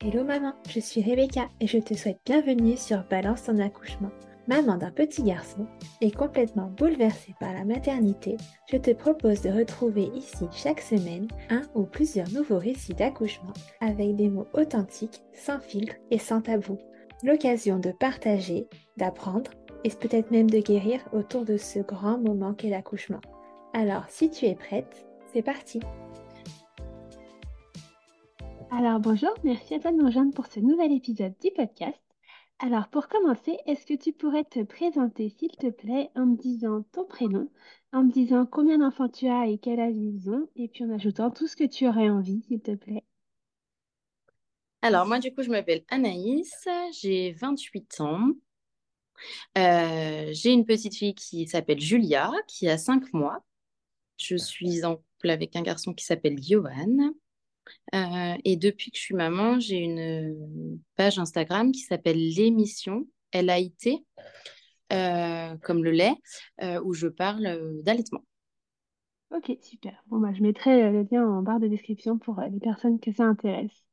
Hello maman, je suis Rebecca et je te souhaite bienvenue sur Balance ton accouchement. Maman d'un petit garçon et complètement bouleversée par la maternité, je te propose de retrouver ici chaque semaine un ou plusieurs nouveaux récits d'accouchement avec des mots authentiques, sans filtre et sans tabou. L'occasion de partager, d'apprendre et peut-être même de guérir autour de ce grand moment qu'est l'accouchement. Alors si tu es prête, c'est parti alors bonjour, merci à toi de nous rejoindre pour ce nouvel épisode du podcast. Alors pour commencer, est-ce que tu pourrais te présenter s'il te plaît en me disant ton prénom, en me disant combien d'enfants tu as et quel âge ils ont, et puis en ajoutant tout ce que tu aurais envie, s'il te plaît? Alors moi du coup je m'appelle Anaïs, j'ai 28 ans. Euh, j'ai une petite fille qui s'appelle Julia, qui a 5 mois. Je suis en couple avec un garçon qui s'appelle Johan. Euh, et depuis que je suis maman, j'ai une page Instagram qui s'appelle l'émission L-A-I-T, euh, comme le lait, euh, où je parle d'allaitement. Ok, super. Bon, bah, je mettrai le lien en barre de description pour les personnes que ça intéresse.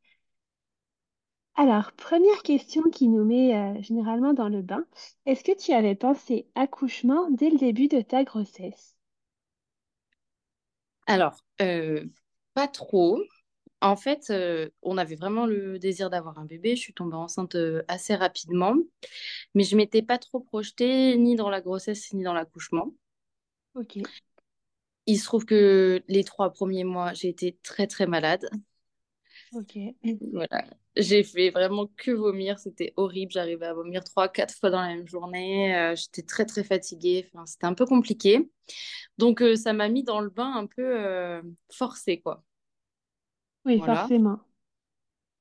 Alors, première question qui nous met généralement dans le bain. Est-ce que tu avais pensé accouchement dès le début de ta grossesse? Alors, pas trop. En fait, euh, on avait vraiment le désir d'avoir un bébé. Je suis tombée enceinte euh, assez rapidement, mais je m'étais pas trop projetée ni dans la grossesse ni dans l'accouchement. Ok. Il se trouve que les trois premiers mois, j'ai été très très malade. Ok. Voilà. J'ai fait vraiment que vomir. C'était horrible. J'arrivais à vomir trois, quatre fois dans la même journée. Euh, j'étais très très fatiguée. Enfin, c'était un peu compliqué. Donc ça m'a mis dans le bain un peu forcé, quoi. Oui, forcément.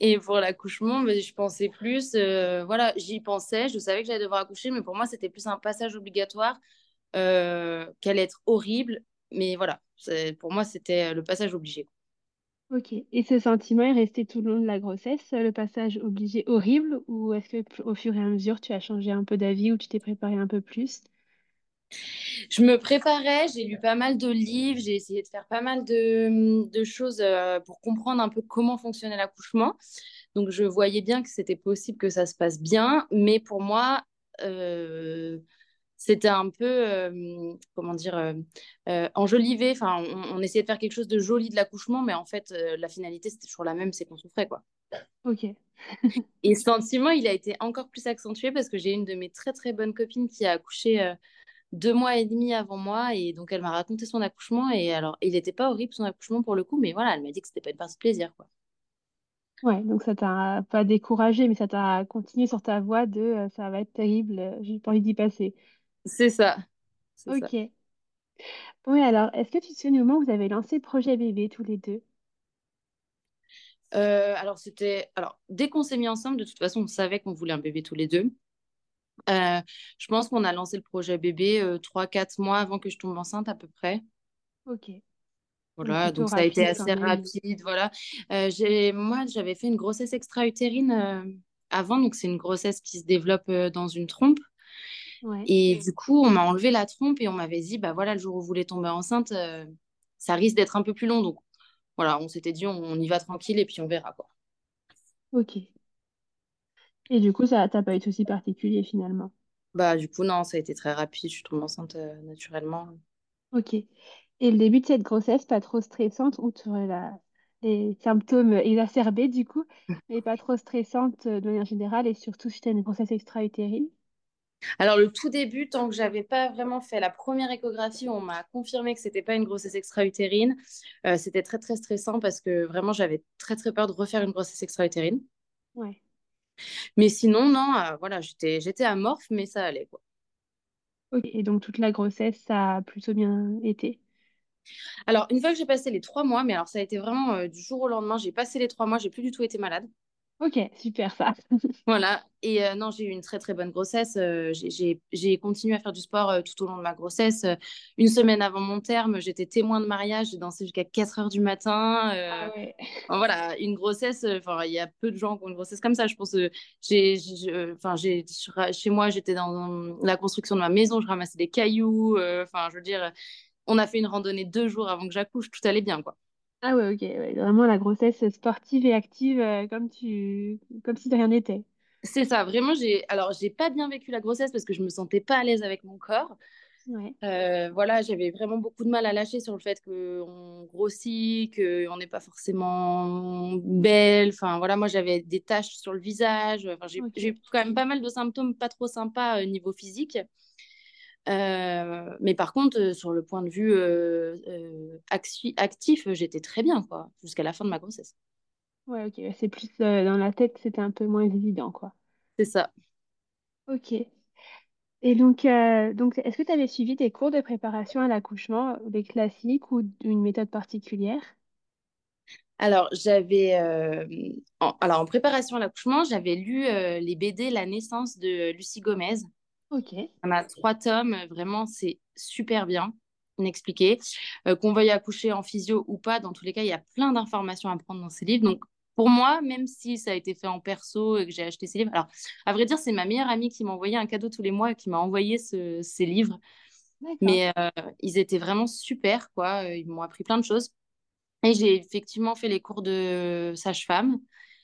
Et pour l'accouchement, je pensais plus, euh, voilà, j'y pensais, je savais que j'allais devoir accoucher, mais pour moi, c'était plus un passage obligatoire euh, qu'allait être horrible. Mais voilà, pour moi, c'était le passage obligé. Ok. Et ce sentiment est resté tout le long de la grossesse, le passage obligé horrible, ou est-ce que au fur et à mesure, tu as changé un peu d'avis ou tu t'es préparé un peu plus? Je me préparais, j'ai lu pas mal de livres, j'ai essayé de faire pas mal de, choses euh, pour comprendre un peu comment fonctionnait l'accouchement. Donc je voyais bien que c'était possible que ça se passe bien, mais pour moi, euh, c'était un peu, euh, comment dire, enjolivé. Enfin, on, essayait de faire quelque chose de joli de l'accouchement, mais en fait, la finalité, c'était toujours la même, c'est qu'on souffrait, quoi. Ok. Et ce sentiment, il a été encore plus accentué parce que j'ai une de mes très très bonnes copines qui a accouché deux mois et demi avant moi. Et donc, elle m'a raconté son accouchement. Et alors, il n'était pas horrible son accouchement pour le coup, mais voilà, elle m'a dit que c'était pas une partie de plaisir, quoi. Ouais, donc ça t'a pas découragé, mais ça t'a continué sur ta voie de euh, ça va être terrible, euh, j'ai pas envie d'y passer. C'est ça. Ok. Bon, et alors, est-ce que tu te souviens du moment où vous avez lancé Projet Bébé tous les deux? Euh, alors, c'était. Alors, dès qu'on s'est mis ensemble, de toute façon, on savait qu'on voulait un bébé tous les deux. Euh, je pense qu'on a lancé le projet bébé euh, 3-4 mois avant que je tombe enceinte à peu près. Ok. Voilà, donc, ça a été assez rapide. Voilà. Euh, moi, j'avais fait une grossesse extra-utérine euh, avant, donc c'est une grossesse qui se développe dans une trompe. Et du coup, on m'a enlevé la trompe et on m'avait dit, bah voilà, le jour où vous voulez tomber enceinte, ça risque d'être un peu plus long. Donc voilà, on s'était dit, on, on, y va tranquille et puis on verra quoi. Ok. Et du coup, ça t'a pas été aussi particulier finalement? Bah, du coup, non, ça a été très rapide. Je suis tombée enceinte euh, naturellement. Ok. Et le début de cette grossesse, pas trop stressante, outre la... les symptômes exacerbés du coup, mais pas trop stressante euh, de manière générale et surtout si tu une grossesse extra-utérine? Alors, le tout début, tant que j'avais pas vraiment fait la première échographie, on m'a confirmé que c'était pas une grossesse extra-utérine. Euh, c'était très, très stressant parce que vraiment, j'avais très, très peur de refaire une grossesse extra-utérine. Ouais. Mais sinon, non, euh, voilà, j'étais, j'étais amorphe, mais ça allait, quoi. Ok, et donc toute la grossesse, ça a plutôt bien été? Alors, une fois que j'ai passé les trois mois, mais alors ça a été vraiment euh, du jour au lendemain, j'ai passé les trois mois, j'ai plus du tout été malade. Ok, super ça. Voilà. Et euh, non, j'ai eu une très très bonne grossesse. Euh, j'ai continué à faire du sport euh, tout au long de ma grossesse. une semaine avant mon terme, j'étais témoin de mariage. J'ai dansé jusqu'à 4 heures du matin. Ah ouais. voilà, une grossesse. Enfin, il y a peu de gens qui ont une grossesse comme ça. Je pense. j'ai, enfin, j'ai, chez moi, j'étais dans la construction de ma maison. Je ramassais des cailloux. Enfin, je veux dire, on a fait une randonnée deux jours avant que j'accouche. Tout allait bien, quoi. Ah ouais, ok, ouais, vraiment la grossesse sportive et active euh, comme tu, comme si de rien n'était. C'est ça, vraiment, j'ai alors j'ai pas bien vécu la grossesse parce que je me sentais pas à l'aise avec mon corps. Ouais, Euh, voilà, j'avais vraiment beaucoup de mal à lâcher sur le fait qu'on grossit, qu'on n'est pas forcément belle. Enfin, voilà, moi, j'avais des taches sur le visage. Enfin, j'ai quand même pas mal de symptômes pas trop sympas au niveau physique. Euh, mais par contre, euh, sur le point de vue euh, acti- actif, j'étais très bien, quoi, jusqu'à la fin de ma grossesse. Ouais, ok, c'est plus dans la tête, c'était un peu moins évident, quoi. C'est ça. Ok. Et donc, donc est-ce que tu avais suivi des cours de préparation à l'accouchement, des classiques ou une méthode particulière? Alors, j'avais, euh, en, alors, en préparation à l'accouchement, j'avais lu euh, les BD La naissance de Lucie Gomez. Ok, On a trois tomes, vraiment, c'est super bien expliqué. Euh, qu'on veuille accoucher en physio ou pas, dans tous les cas, il y a plein d'informations à prendre dans ces livres. Donc, pour moi, même si ça a été fait en perso et que j'ai acheté ces livres, alors, à vrai dire, c'est ma meilleure amie qui m'a envoyé un cadeau tous les mois et qui m'a envoyé ce- ces livres. Mais euh, ils étaient vraiment super, quoi. Euh, Ils m'ont appris plein de choses. Et j'ai effectivement fait les cours de sage-femme.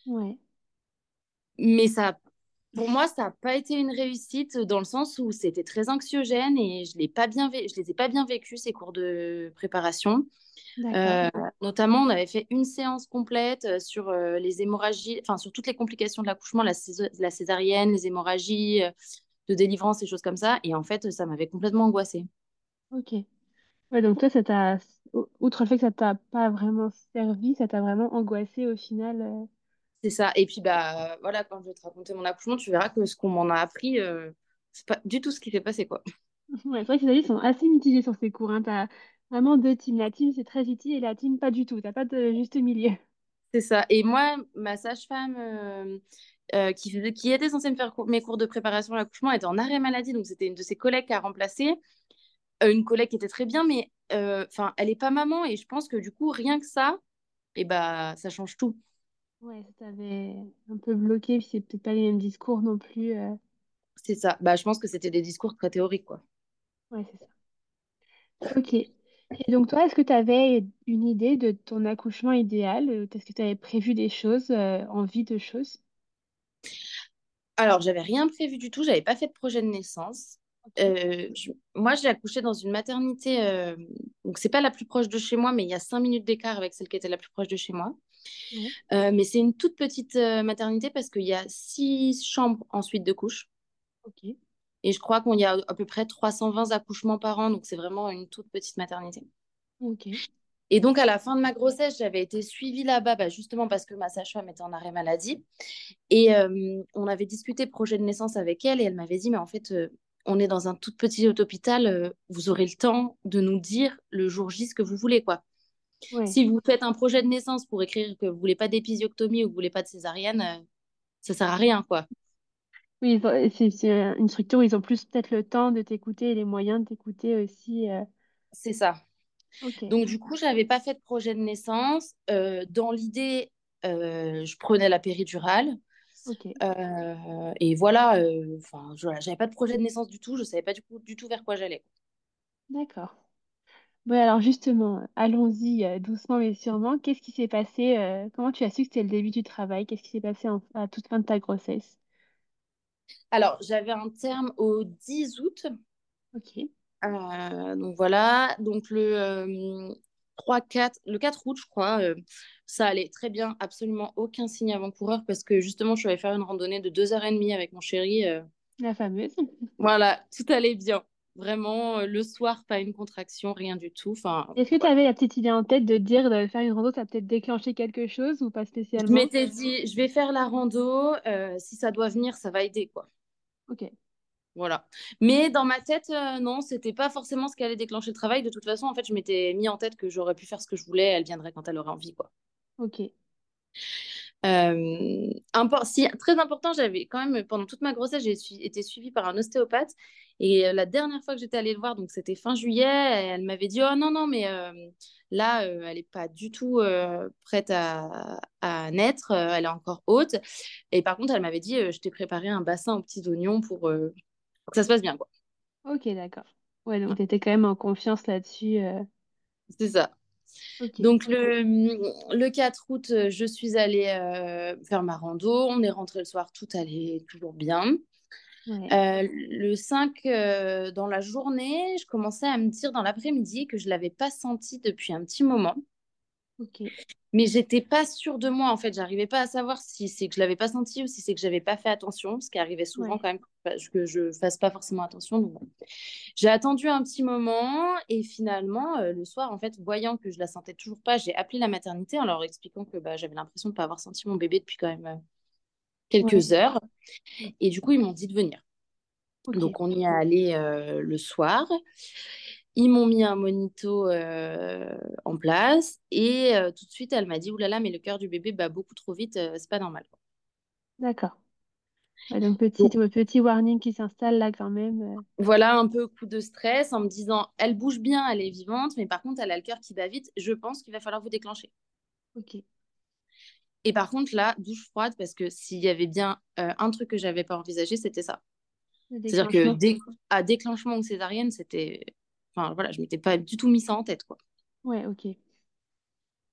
Ouais, Mais ça, pour moi, ça n'a pas été une réussite dans le sens où c'était très anxiogène et je l'ai pas bien vé- je les ai pas bien vécus, ces cours de préparation. Euh, notamment, on avait fait une séance complète euh, sur euh, les hémorragies, enfin sur toutes les complications de l'accouchement, la, cés- la césarienne, les hémorragies euh, de délivrance, et choses comme ça. Et en fait, ça m'avait complètement angoissée. Ok. Ouais, donc toi, ça t'a, outre le fait que ça t'a pas vraiment servi, ça t'a vraiment angoissé au final. C'est ça. Et puis, bah, voilà, quand je vais te raconter mon accouchement, tu verras que ce qu'on m'en a appris, euh, c'est pas du tout ce qui s'est passé, quoi. Ouais, c'est vrai que les avis sont assez mitigés sur ces cours, hein. T'as vraiment deux teams. La team, c'est très utile et la team, pas du tout. T'as pas de juste milieu. C'est ça. Et moi, ma sage-femme euh, euh, qui, faisait- qui était censée me faire mes cours de préparation à l'accouchement était en arrêt maladie. Donc, c'était une de ses collègues qui a remplacé. Euh, une collègue qui était très bien, mais enfin, elle est pas maman. Et je pense que du coup, rien que ça, et bah, ça change tout. Ouais, ça t'avait un peu bloqué, puis c'est peut-être pas les mêmes discours non plus. euh. C'est ça. Bah, je pense que c'était des discours très théoriques, quoi. Ouais, c'est ça. Ok. Et donc toi, est-ce que tu avais une idée de ton accouchement idéal? euh, Est-ce que tu avais prévu des choses, euh, envie de choses? Alors, j'avais rien prévu du tout. J'avais pas fait de projet de naissance. Ok. Euh, je- moi, j'ai accouché dans une maternité. euh, donc, c'est pas la plus proche de chez moi, mais il y a cinq minutes d'écart avec celle qui était la plus proche de chez moi. Euh, mais c'est une toute petite euh, maternité parce qu'il y a six chambres en suite de couches. Ok. Et je crois qu'on y a à peu près 320 accouchements par an. Donc, c'est vraiment une toute petite maternité. Ok. Et donc, à la fin de ma grossesse, j'avais été suivie là-bas, bah, justement parce que ma sage-femme était en arrêt maladie. Et euh, on avait discuté projet de naissance avec elle et elle m'avait dit, mais en fait, euh, on est dans un tout petit hôpital, euh, vous aurez le temps de nous dire le jour J ce que vous voulez, quoi. Si vous faites un projet de naissance pour écrire que vous voulez pas d'épisiotomie ou que vous voulez pas de césarienne, euh, ça sert à rien, quoi. Oui, c'est une structure où ils ont plus peut-être le temps de t'écouter et les moyens de t'écouter aussi. euh. C'est ça. Donc, du coup, j'avais pas fait de projet de naissance. Euh, dans l'idée, euh, je prenais la péridurale. Et voilà, enfin, je- j'avais pas de projet de naissance du tout. Je savais pas du, coup, du tout vers quoi j'allais. D'accord. Bon, alors justement, allons-y euh, doucement mais sûrement. Qu'est-ce qui s'est passé? euh, comment tu as su que c'était le début du travail? Qu'est-ce qui s'est passé en- à toute fin de ta grossesse? Alors, j'avais un terme au 10 août. Ok. Euh, donc voilà, donc le euh, 3, 4, le 4 août, je crois, euh, ça allait très bien, absolument aucun signe avant-coureur parce que justement, je suis allée faire une randonnée de 2h30 avec mon chéri. euh, La fameuse. voilà, tout allait bien. Vraiment, euh, le soir, pas une contraction, rien du tout. Enfin, Est-ce que tu avais la petite idée en tête de dire de faire une rando, ça a peut-être déclenché quelque chose ou pas Je spécialement? m'étais dit, je vais faire la rando, euh, si ça doit venir, ça va aider, quoi. Ok, Voilà. Mais dans ma tête, euh, non, c'était pas forcément ce qui allait déclencher le travail. De toute façon, en fait, je m'étais mis en tête que j'aurais pu faire ce que je voulais, elle viendrait quand elle aurait envie, quoi. ok, Euh, si, très important, j'avais quand même, pendant toute ma grossesse, j'ai été suivie par un ostéopathe. Et euh, la dernière fois que j'étais allée le voir, donc c'était fin juillet, elle m'avait dit, oh non, non, mais euh, là, euh, elle n'est pas du tout prête à, à naître, elle est encore haute. Et par contre, elle m'avait dit, je t'ai préparé un bassin aux petits oignons pour, pour que ça se passe bien, quoi. ok, d'accord. Ouais, donc tu étais quand même en confiance là-dessus. C'est ça. Donc le, le 4 août, euh, je suis allée euh, faire ma rando. On est rentré le soir, tout allait toujours bien. Ouais. Euh, le 5, euh, dans la journée, je commençais à me dire dans l'après-midi que je ne l'avais pas senti depuis un petit moment. Ok. Mais j'étais pas sûre de moi, en fait. J'arrivais pas à savoir si c'est que je l'avais pas senti ou si c'est que j'avais pas fait attention, ce qui arrivait souvent Ouais. quand même que je fasse pas forcément attention. Donc. J'ai attendu un petit moment et finalement, euh, le soir, en fait, voyant que je la sentais toujours pas, j'ai appelé la maternité en leur expliquant que bah, j'avais l'impression de pas avoir senti mon bébé depuis quand même euh, quelques Ouais. heures. Et du coup, ils m'ont dit de venir. Donc, on y est allé euh, le soir. Ils m'ont mis un monito euh, en place et euh, tout de suite, elle m'a dit Oulala, mais le cœur du bébé bat beaucoup trop vite, euh, c'est pas normal. D'accord. Ouais, donc petit, Donc, petit warning qui s'installe là quand même. voilà un peu coup de stress en me disant Elle bouge bien, elle est vivante, mais par contre, elle a le cœur qui bat vite, je pense qu'il va falloir vous déclencher. Ok. Et par contre, là, douche froide, parce que s'il y avait bien un truc que j'avais pas envisagé, c'était ça. C'est-à-dire que dé- à déclenchement ou césarienne, c'était. Enfin, voilà, je m'étais pas du tout mis ça en tête, quoi. Ouais, ok.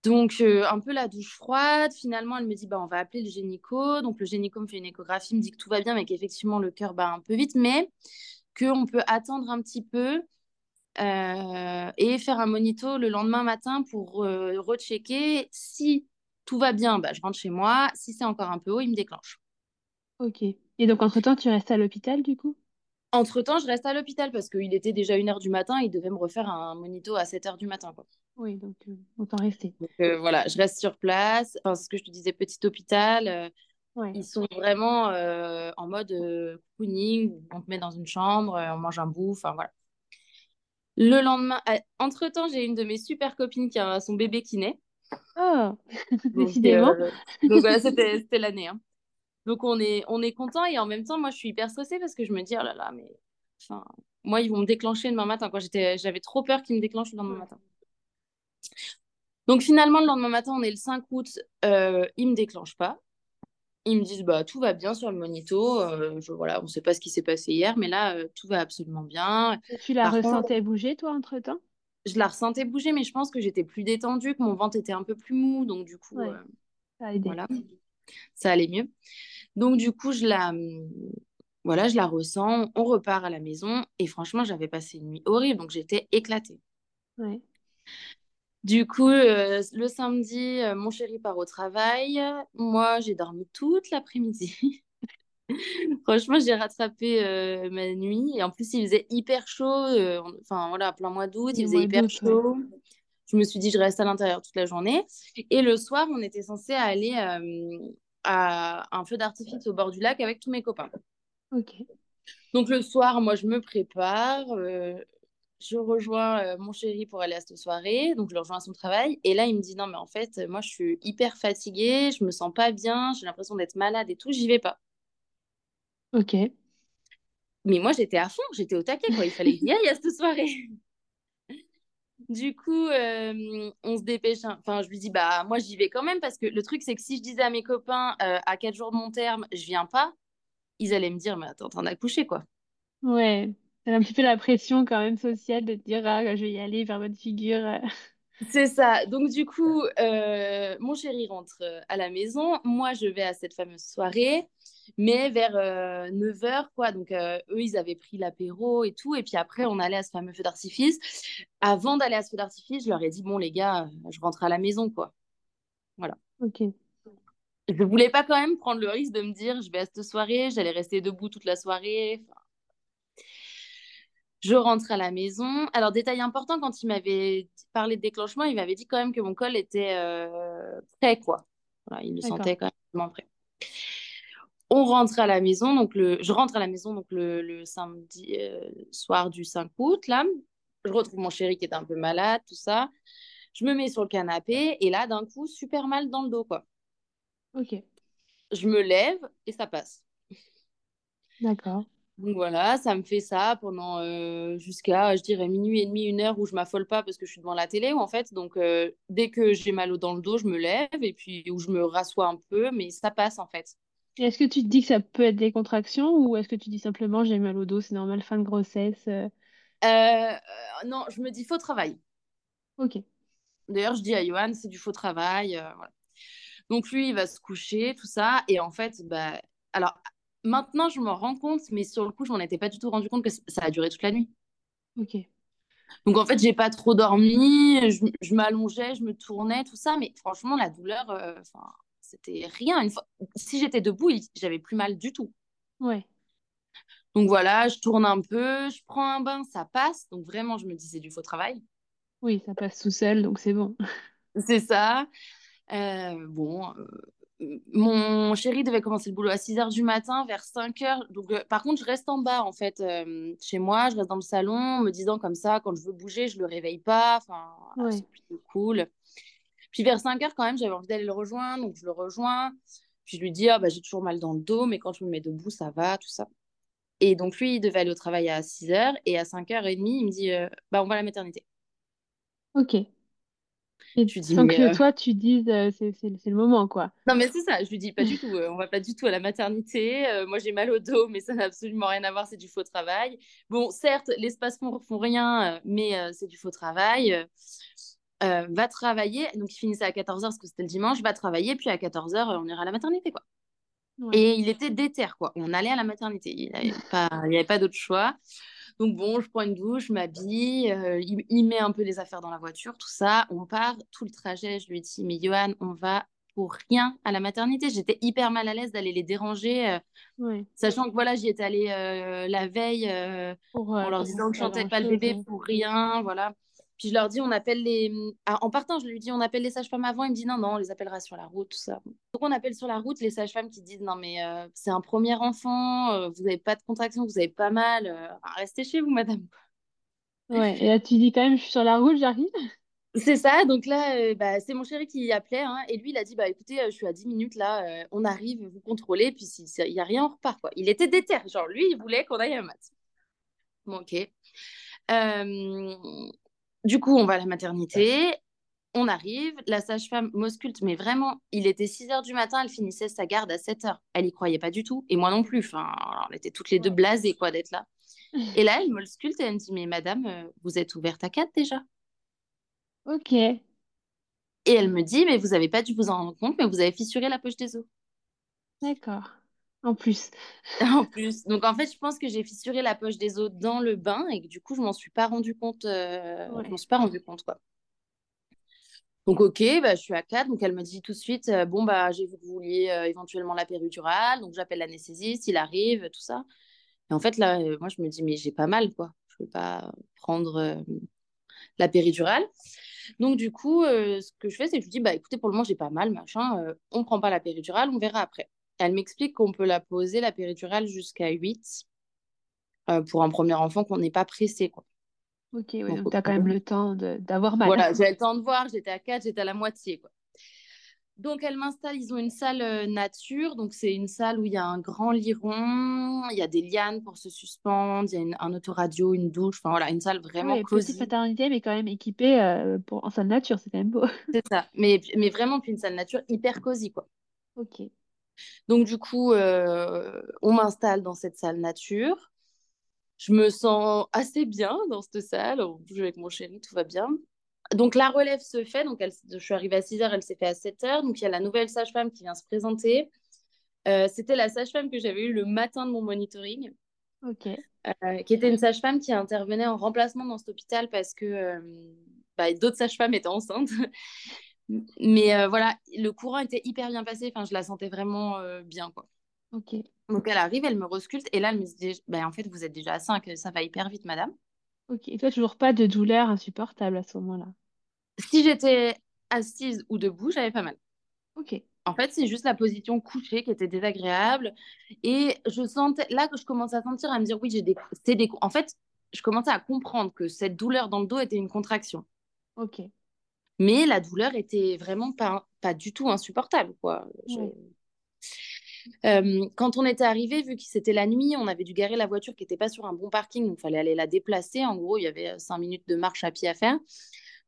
Donc, euh, un peu la douche froide. Finalement, elle me dit, bah, on va appeler le gynéco. Donc, le gynéco me fait une échographie, me dit que tout va bien, mais qu'effectivement, le cœur bat un peu vite, mais qu'on peut attendre un petit peu euh, et faire un monito le lendemain matin pour euh, rechecker. Si tout va bien, bah, je rentre chez moi. Si c'est encore un peu haut, il me déclenche. Ok. Et donc, entre-temps, tu restes à l'hôpital du coup? Entre-temps, je reste à l'hôpital parce qu'il était déjà 1h du matin. Il devait me refaire un monito à 7h du matin, quoi. Oui, donc euh, autant rester. Donc, euh, voilà, je reste sur place. Enfin, ce que je te disais, petit hôpital. euh, Ouais. Ils sont vraiment en mode cocooning. On te met dans une chambre, on mange un bout. Enfin, voilà. Le lendemain, euh, entre-temps, j'ai une de mes super copines qui a son bébé qui naît. Oh, Donc, décidément. donc voilà, c'était c'était l'année. hein. Donc, on est, on est content. Et en même temps, moi, je suis hyper stressée parce que je me dis, oh là là, mais. Enfin, moi, ils vont me déclencher demain matin. J'étais, j'avais trop peur qu'ils me déclenchent le lendemain matin. Donc, finalement, le lendemain matin, on est le 5 août. Euh, ils me déclenchent pas. Ils me disent, bah, tout va bien sur le monito. Euh, je, voilà, on ne sait pas ce qui s'est passé hier, mais là, euh, tout va absolument bien. Et tu la Par contre, ressentais bouger, toi, entre-temps? je la ressentais bouger, mais je pense que j'étais plus détendue, que mon ventre était un peu plus mou. Donc, du coup, Ouais, euh, ça a aidé. voilà, ça allait mieux. Donc, du coup, je la, hum, voilà, je la ressens. On repart à la maison. Et franchement, j'avais passé une nuit horrible. Donc, j'étais éclatée. Ouais. Du coup, euh, le samedi, euh, mon chéri part au travail. Moi, j'ai dormi toute l'après-midi. Franchement, j'ai rattrapé euh, ma nuit. Et en plus, il faisait hyper chaud. Enfin, voilà, plein mois d'août, il faisait hyper ouais. chaud. Je me suis dit, je reste à l'intérieur toute la journée. Et le soir, on était censé aller à un feu d'artifice au bord du lac avec tous mes copains. Ok. Donc, le soir, moi, je me prépare. euh, je rejoins euh, mon chéri pour aller à cette soirée. Donc, je le rejoins à son travail. Et là, il me dit, non, mais en fait, moi, je suis hyper fatiguée. Je me sens pas bien. J'ai l'impression d'être malade et tout. J'y vais pas. Ok. Mais moi, j'étais à fond, j'étais au taquet, quoi. Il fallait que j'y aille à cette soirée. Du coup, euh, on se dépêche. hein. Enfin, je lui dis, bah, moi, j'y vais quand même parce que le truc, c'est que si je disais à mes copains, euh, à 4 jours de mon terme, je viens pas, ils allaient me dire, mais attends, t'en as couché, quoi. Ouais. T'as un petit peu la pression quand même sociale de te dire, ah, je vais y aller vers votre figure. Euh. C'est ça. Donc, du coup, euh, mon chéri rentre euh, à la maison. Moi, je vais à cette fameuse soirée, mais vers 9h, quoi. Donc, euh, eux, ils avaient pris l'apéro et tout. Et puis après, on allait à ce fameux feu d'artifice. Avant d'aller à ce feu d'artifice, je leur ai dit, bon, les gars, euh, je rentre à la maison, quoi. Voilà. Ok. Je voulais pas quand même prendre le risque de me dire, je vais à cette soirée, j'allais rester debout toute la soirée. Enfin, je rentre à la maison. Alors, détail important, quand il m'avait parlé de déclenchement, il m'avait dit quand même que mon col était euh, prêt, quoi. Voilà, il le sentait quand même prêt. On rentre à la maison, donc le... je rentre à la maison donc le, le samedi euh, soir du 5 août, là. Je retrouve mon chéri qui est un peu malade, tout ça. Je me mets sur le canapé et là, d'un coup, super mal dans le dos, quoi. Ok. Je me lève et ça passe. D'accord. Donc voilà, ça me fait ça pendant euh, jusqu'à, je dirais, minuit et demi, une heure où je m'affole pas parce que je suis devant la télé, en fait, donc euh, dès que j'ai mal au dans le dos, je me lève et puis où je me rassois un peu, mais ça passe en fait. Est-ce que tu te dis que ça peut être des contractions ou est-ce que tu dis simplement j'ai mal au dos, c'est normal, fin de grossesse? euh, non, je me dis faux travail. Ok. D'ailleurs, je dis à Johan, c'est du faux travail. voilà. Donc lui, il va se coucher, tout ça. Et en fait, bah, alors maintenant, je m'en rends compte, mais sur le coup, je m'en étais pas du tout rendu compte que ça a duré toute la nuit. Ok. Donc en fait, j'ai pas trop dormi, je, je m'allongeais, je me tournais, tout ça. Mais franchement, la douleur, euh, c'était rien. Une fois... Si j'étais debout, j'avais plus mal du tout. Ouais. Donc voilà, je tourne un peu, je prends un bain, ça passe. Donc vraiment, je me dis, c'est du faux travail. Oui, ça passe tout seul, donc c'est bon. C'est ça. Euh, bon, euh, mon chéri devait commencer le boulot à 6 heures du matin, vers 5 heures. Donc, euh, par contre, je reste en bas, en fait, euh, chez moi. Je reste dans le salon, me disant comme ça, quand je veux bouger, je le réveille pas. Enfin, Ouais. c'est plutôt cool. Puis vers 5 heures, quand même, j'avais envie d'aller le rejoindre. Donc, je le rejoins. Puis, je lui dis, ah, bah, j'ai toujours mal dans le dos, mais quand je me mets debout, ça va, tout ça. Et donc, lui, il devait aller au travail à 6 heures. Et à 5h30, il me dit, euh, bah, on va à la maternité. Ok. Et lui dis, sans mais que euh, toi, tu dises, euh, c'est c'est- c'est le moment, quoi. Non, mais c'est ça, je lui dis pas du tout, euh, on va pas du tout à la maternité. euh, moi, j'ai mal au dos, mais ça n'a absolument rien à voir, c'est du faux travail. Bon, certes, les spasmes font rien, mais c'est du faux travail. Va travailler, donc il finissait à 14h parce que c'était le dimanche, va travailler, puis à 14h, on ira à la maternité, quoi. Ouais. Et il était déter, quoi. On allait à la maternité, il n'y pas, avait pas d'autre choix. Donc bon, je prends une douche, je m'habille, euh, il, il met un peu les affaires dans la voiture, tout ça. On part, tout le trajet, je lui dis, mais Johan, on va pour rien à la maternité. J'étais hyper mal à l'aise d'aller les déranger, euh, sachant que voilà, j'y étais allée euh, la veille Pour, en leur disant que je chantais pas le bébé pour rien, voilà. Puis je leur dis, on appelle les... Ah, en partant, je lui dis, on appelle les sages-femmes avant. Il me dit, non, non, on les appellera sur la route, tout ça. Donc on appelle sur la route les sages-femmes qui disent, non, mais euh, c'est un premier enfant, euh, vous n'avez pas de contraction, vous avez pas mal, euh, restez chez vous, madame. Ouais. Et là, tu dis quand même, je suis sur la route, j'arrive. C'est ça, donc là, bah, c'est mon chéri qui appelait, hein, et lui, il a dit, bah écoutez, je suis à 10 minutes là, on arrive, vous contrôlez, puis s'il n'y a rien, on repart, quoi. Il était déter, genre, lui, il voulait qu'on aille à Mat. Bon, ok. Euh, du coup, on va à la maternité, on arrive, la sage-femme m'ausculte, mais vraiment, il était 6 heures du matin, elle finissait sa garde à 7 heures. Elle y croyait pas du tout, et moi non plus, enfin, on était toutes les deux blasées, quoi, d'être là. Et là, elle m'ausculte et elle me dit, mais madame, euh, vous êtes ouverte à 4 déjà Ok. Et elle me dit, mais vous n'avez pas dû vous en rendre compte, mais vous avez fissuré la poche des os. D'accord. En plus. En plus. Donc, en fait, je pense que j'ai fissuré la poche des os dans le bain et que du coup, je m'en suis pas rendu compte. euh, Je m'en suis pas rendu compte, quoi. Donc, ok, bah, je suis à 4. Donc, elle me dit tout de suite, euh, bon, bah, j'ai vu que vous vouliez euh, éventuellement la péridurale. Donc, j'appelle l'anesthésiste, il arrive, tout ça. Et en fait, là, moi, je me dis, mais j'ai pas mal, quoi. Je peux pas prendre la péridurale. Donc, du coup, ce que je fais, c'est que je lui dis, bah, écoutez, pour le moment, j'ai pas mal, machin. on prend pas la péridurale, on verra après. Elle m'explique qu'on peut la poser, la péridurale, jusqu'à 8 euh, pour un premier enfant qu'on n'est pas pressé, quoi. Ok, ouais, Donc, donc tu as quand même le temps d'avoir mal. voilà, j'avais le temps de voir, j'étais à 4, j'étais à la moitié, quoi. Donc, elle m'installe, ils ont une salle euh, nature, donc c'est une salle où il y a un grand lit rond, il y a des lianes pour se suspendre, il y a une- un autoradio, une douche, enfin voilà, une salle vraiment Ouais, petite cosy. maternité, mais quand même équipée euh, pour, en salle nature, c'est quand même beau. C'est ça, mais, mais vraiment, puis une salle nature hyper cosy, quoi. Ok. Donc, du coup, euh, on m'installe dans cette salle nature. Je me sens assez bien dans cette salle. On bouge avec mon chéri, tout va bien. Donc, la relève se fait. Donc, elle- je suis arrivée à 6 heures, elle s'est faite à 7 heures. Donc, il y a la nouvelle sage-femme qui vient se présenter. Euh, C'était la sage-femme que j'avais eue le matin de mon monitoring, Ok. euh, qui était une sage-femme qui intervenait en remplacement dans cet hôpital parce que bah, d'autres sages-femmes étaient enceintes. Mais euh, voilà, le courant était hyper bien passé. Enfin, je la sentais vraiment euh, bien, quoi. Ok. Donc elle arrive, elle me resculte et là elle me dit ben, en fait vous êtes déjà à 5, ça va hyper vite madame. Ok. Et toi, toujours pas de douleur insupportable à ce moment-là? Si j'étais assise ou debout, j'avais pas mal. Ok. En fait, c'est juste la position couchée qui était désagréable et je sentais là que je commençais à sentir à me dire oui, j'ai des des en fait, je commençais à comprendre que cette douleur dans le dos était une contraction. Ok. Mais la douleur était vraiment pas pas du tout insupportable quoi. Je-. Euh, quand on était arrivé, vu que c'était la nuit, on avait dû garer la voiture qui n'était pas sur un bon parking, donc il fallait aller la déplacer. En gros, il y avait euh, cinq minutes de marche à pied à faire.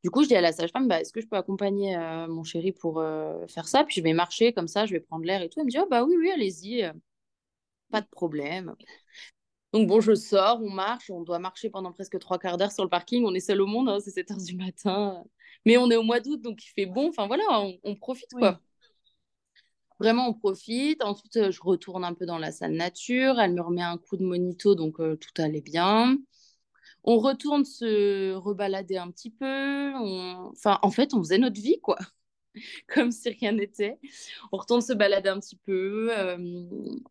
Du coup, je dis à la sage-femme, bah, est-ce que je peux accompagner euh, mon chéri pour euh, faire ça? Puis je vais marcher comme ça, je vais prendre l'air et tout. Elle me dit, oh, bah oui, oui, allez-y, pas de problème. Donc bon, je sors, on marche, on doit marcher pendant presque trois quarts d'heure sur le parking. On est seul au monde, hein, c'est 7 heures du matin. Mais on est au mois d'août, donc il fait bon. Enfin voilà, on, profite quoi. Vraiment, on profite. Ensuite, euh, je retourne un peu dans la salle nature. Elle me remet un coup de monito, donc euh, tout allait bien. On retourne se rebalader un petit peu. Enfin, en fait, on faisait notre vie, quoi. Comme si rien n'était. On retourne se balader un petit peu. Euh,